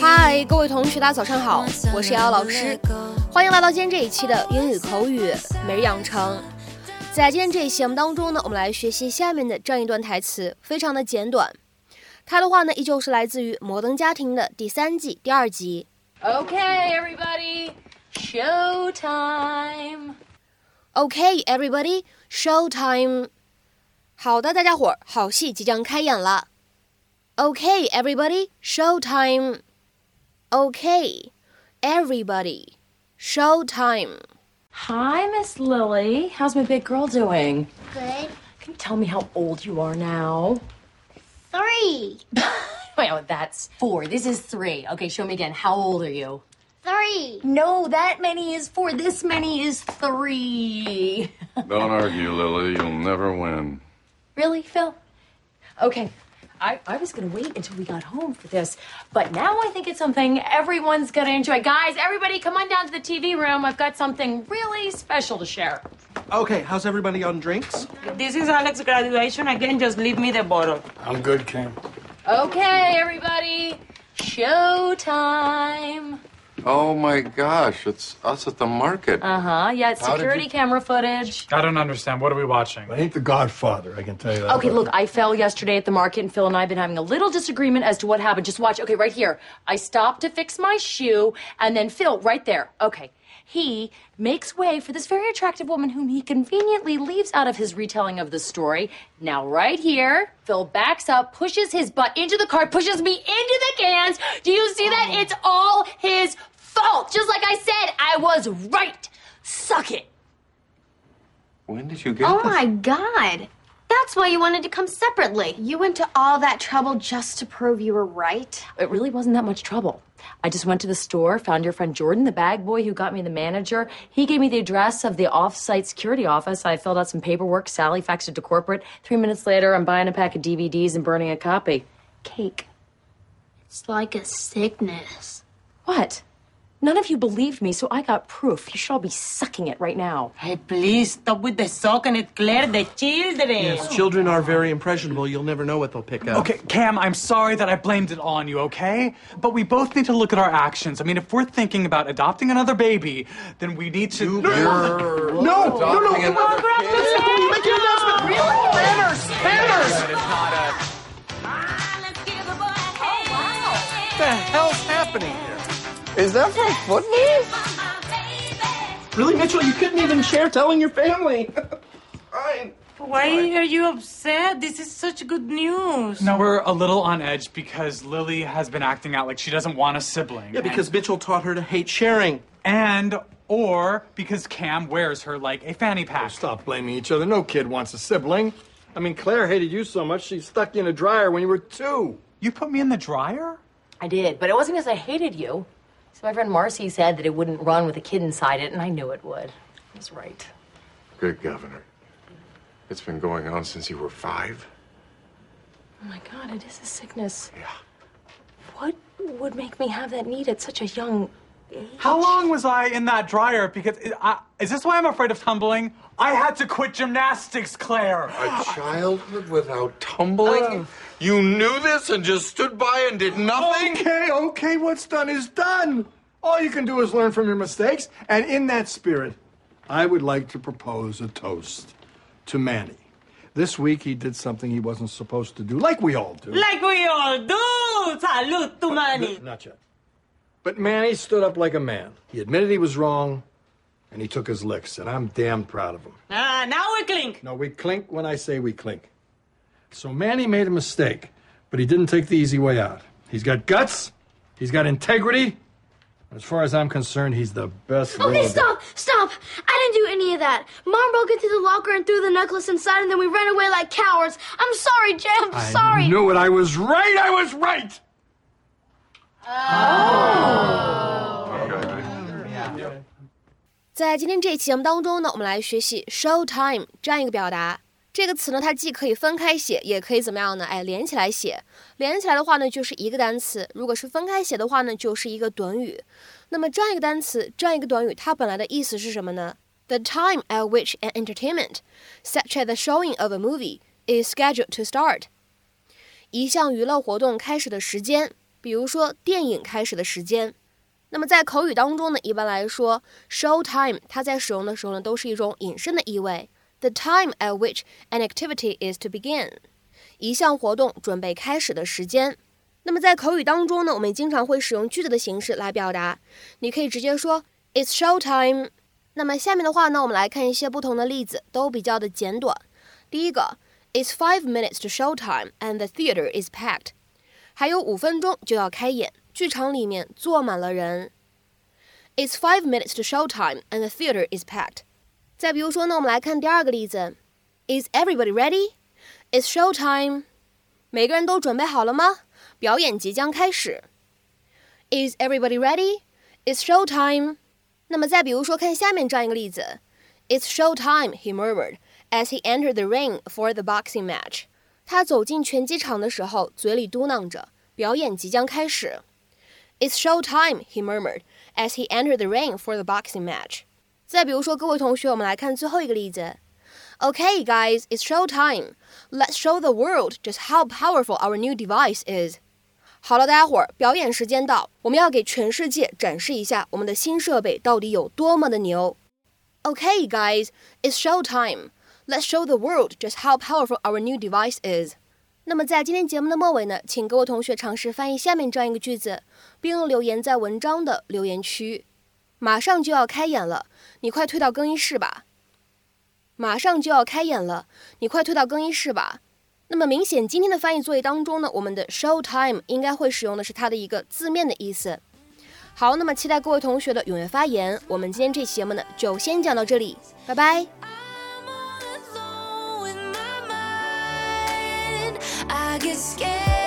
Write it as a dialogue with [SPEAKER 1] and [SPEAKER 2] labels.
[SPEAKER 1] 嗨，各位同学，大家早上好，我是瑶瑶老师，欢迎来到今天这一期的英语口语每日养成。在今天这一期节目当中呢，我们来学习下面的这样一段台词，非常的简短。它的话呢，依旧是来自于《摩登家庭》的第三季第二集。
[SPEAKER 2] Okay, everybody, show time.
[SPEAKER 1] OK, everybody, show time。好的，大家伙儿，好戏即将开演了。OK, everybody, show time. OK, everybody, show time.
[SPEAKER 2] Hi, Miss Lily. How's my big girl doing?
[SPEAKER 3] Good.
[SPEAKER 2] Can you tell me how old you are now?
[SPEAKER 3] Three.
[SPEAKER 2] Wait, oh, that's four. This is three. Okay, show me again. How old are you?
[SPEAKER 3] Three.
[SPEAKER 2] No, that many is four. This many is three.
[SPEAKER 4] Don't argue, Lily. You'll never win.
[SPEAKER 2] really, Phil? Okay. I, I was gonna wait until we got home for this, but now I think it's something everyone's gonna enjoy. Guys, everybody come on down to the TV room. I've got something really special to share.
[SPEAKER 5] Okay, how's everybody on drinks?
[SPEAKER 6] This is Alex's graduation. Again, just leave me the bottle.
[SPEAKER 4] I'm good, Kim.
[SPEAKER 2] Okay, everybody, show time.
[SPEAKER 4] Oh my gosh, it's us at the market.
[SPEAKER 2] Uh huh. Yeah, it's
[SPEAKER 4] How did
[SPEAKER 2] security
[SPEAKER 4] you-
[SPEAKER 2] camera footage.
[SPEAKER 7] I don't understand. What are we watching?
[SPEAKER 8] I ain't the Godfather, I can tell you that.
[SPEAKER 2] Okay, look, I fell yesterday at the market, and Phil and I have been having a little disagreement as to what happened. Just watch. Okay, right here. I stopped to fix my shoe, and then Phil, right there. Okay. He makes way for this very attractive woman whom he conveniently leaves out of his retelling of the story. Now, right here, Phil backs up, pushes his butt into the car, pushes me into the cans. Do you see that? Oh. It's all his fault. Just like I said, I was right. Suck it.
[SPEAKER 4] When did you get
[SPEAKER 3] Oh
[SPEAKER 4] this?
[SPEAKER 3] my god. That's why you wanted to come separately. You went to all that trouble just to prove you were right.
[SPEAKER 2] It really wasn't that much trouble. I just went to the store, found your friend Jordan, the bag boy who got me the manager. He gave me the address of the off-site security office. I filled out some paperwork. Sally faxed it to corporate. Three minutes later, I'm buying a pack of DVDs and burning a copy. Cake.
[SPEAKER 3] It's like a sickness.
[SPEAKER 2] What? None of you believed me, so I got proof. You should all be sucking it right now.
[SPEAKER 6] Hey, please stop with the sock and it Claire, the children.
[SPEAKER 5] Yes, children are very impressionable. You'll never know what they'll pick up.
[SPEAKER 7] Okay, Cam, I'm sorry that I blamed it on you, okay? But we both need to look at our actions. I mean, if we're thinking about adopting another baby, then we need to.
[SPEAKER 4] You're
[SPEAKER 5] No, no, no,
[SPEAKER 4] adopting
[SPEAKER 5] come on,
[SPEAKER 4] another kid?
[SPEAKER 5] Make your announcement. Really? Manners, manners.
[SPEAKER 7] It's not a.
[SPEAKER 5] Oh, what the hell's happening here?
[SPEAKER 8] Is that from football?
[SPEAKER 5] Really, Mitchell? You couldn't even share telling your family. Fine.
[SPEAKER 6] Why are you upset? This is such good news.
[SPEAKER 7] No, we're a little on edge because Lily has been acting out like she doesn't want a sibling.
[SPEAKER 5] Yeah, because Mitchell taught her to hate sharing.
[SPEAKER 7] And, and or because Cam wears her like a fanny pack.
[SPEAKER 8] Oh, stop blaming each other. No kid wants a sibling. I mean, Claire hated you so much she stuck you in a dryer when you were two.
[SPEAKER 7] You put me in the dryer?
[SPEAKER 2] I did, but it wasn't because I hated you. So my friend Marcy said that it wouldn't run with a kid inside it, and I knew it would. I was right.
[SPEAKER 4] Good governor. It's been going on since you were five.
[SPEAKER 2] Oh my god, it is a sickness.
[SPEAKER 4] Yeah.
[SPEAKER 2] What would make me have that need at such a young?
[SPEAKER 7] How long was I in that dryer? Because I, is this why I'm afraid of tumbling? I had to quit gymnastics, Claire.
[SPEAKER 4] A childhood without tumbling? Um. You knew this and just stood by and did nothing?
[SPEAKER 8] Okay, okay, what's done is done. All you can do is learn from your mistakes. And in that spirit, I would like to propose a toast to Manny. This week he did something he wasn't supposed to do, like we all do.
[SPEAKER 6] Like we all do. Salud to uh, Manny.
[SPEAKER 8] Not yet. But Manny stood up like a man. He admitted he was wrong, and he took his licks, and I'm damn proud of him.
[SPEAKER 6] Ah, now we clink.
[SPEAKER 8] No, we clink when I say we clink. So Manny made a mistake, but he didn't take the easy way out. He's got guts, he's got integrity. As far as I'm concerned, he's the best.
[SPEAKER 3] Okay,
[SPEAKER 8] little-
[SPEAKER 3] stop, stop. I didn't do any of that. Mom broke into the locker and threw the necklace inside, and then we ran away like cowards. I'm sorry, Jay. I'm
[SPEAKER 8] I
[SPEAKER 3] sorry.
[SPEAKER 8] I knew it. I was right. I was right.
[SPEAKER 1] 在今天这一期节目当中呢，我们来学习 show time 这样一个表达。这个词呢，它既可以分开写，也可以怎么样呢？哎，连起来写。连起来的话呢，就是一个单词；如果是分开写的话呢，就是一个短语。那么这样一个单词，这样一个短语，它本来的意思是什么呢？The time at which an entertainment, such as the showing of a movie, is scheduled to start。一项娱乐活动开始的时间，比如说电影开始的时间。那么在口语当中呢，一般来说，show time 它在使用的时候呢，都是一种引申的意味。the time at which an activity is to begin，一项活动准备开始的时间。那么在口语当中呢，我们经常会使用句子的形式来表达。你可以直接说 It's show time。那么下面的话呢，我们来看一些不同的例子，都比较的简短。第一个，It's five minutes to show time and the theater is packed。还有五分钟就要开演，剧场里面坐满了人。It's five minutes to show time and the theater is packed。再比如说呢，我们来看第二个例子：Is everybody ready? It's show time. 每个人都准备好了吗？表演即将开始。Is everybody ready? It's show time. 那么再比如说，看下面这样一个例子：It's show time, he murmured as he entered the ring for the boxing match. 他走进拳击场的时候，嘴里嘟囔着：“表演即将开始。” It's show time, he murmured as he entered the ring for the boxing match. 再比如说，各位同学，我们来看最后一个例子。Okay, guys, it's show time. Let's show the world just how powerful our new device is. 好了，大家伙儿，表演时间到，我们要给全世界展示一下我们的新设备到底有多么的牛。Okay, guys, it's show time. Let's show the world just how powerful our new device is. 那么在今天节目的末尾呢，请各位同学尝试翻译下面这样一个句子，并留言在文章的留言区。马上就要开演了，你快退到更衣室吧。马上就要开演了，你快退到更衣室吧。那么明显，今天的翻译作业当中呢，我们的 show time 应该会使用的是它的一个字面的意思。好，那么期待各位同学的踊跃发言。我们今天这期节目呢，就先讲到这里，拜拜。I get scared.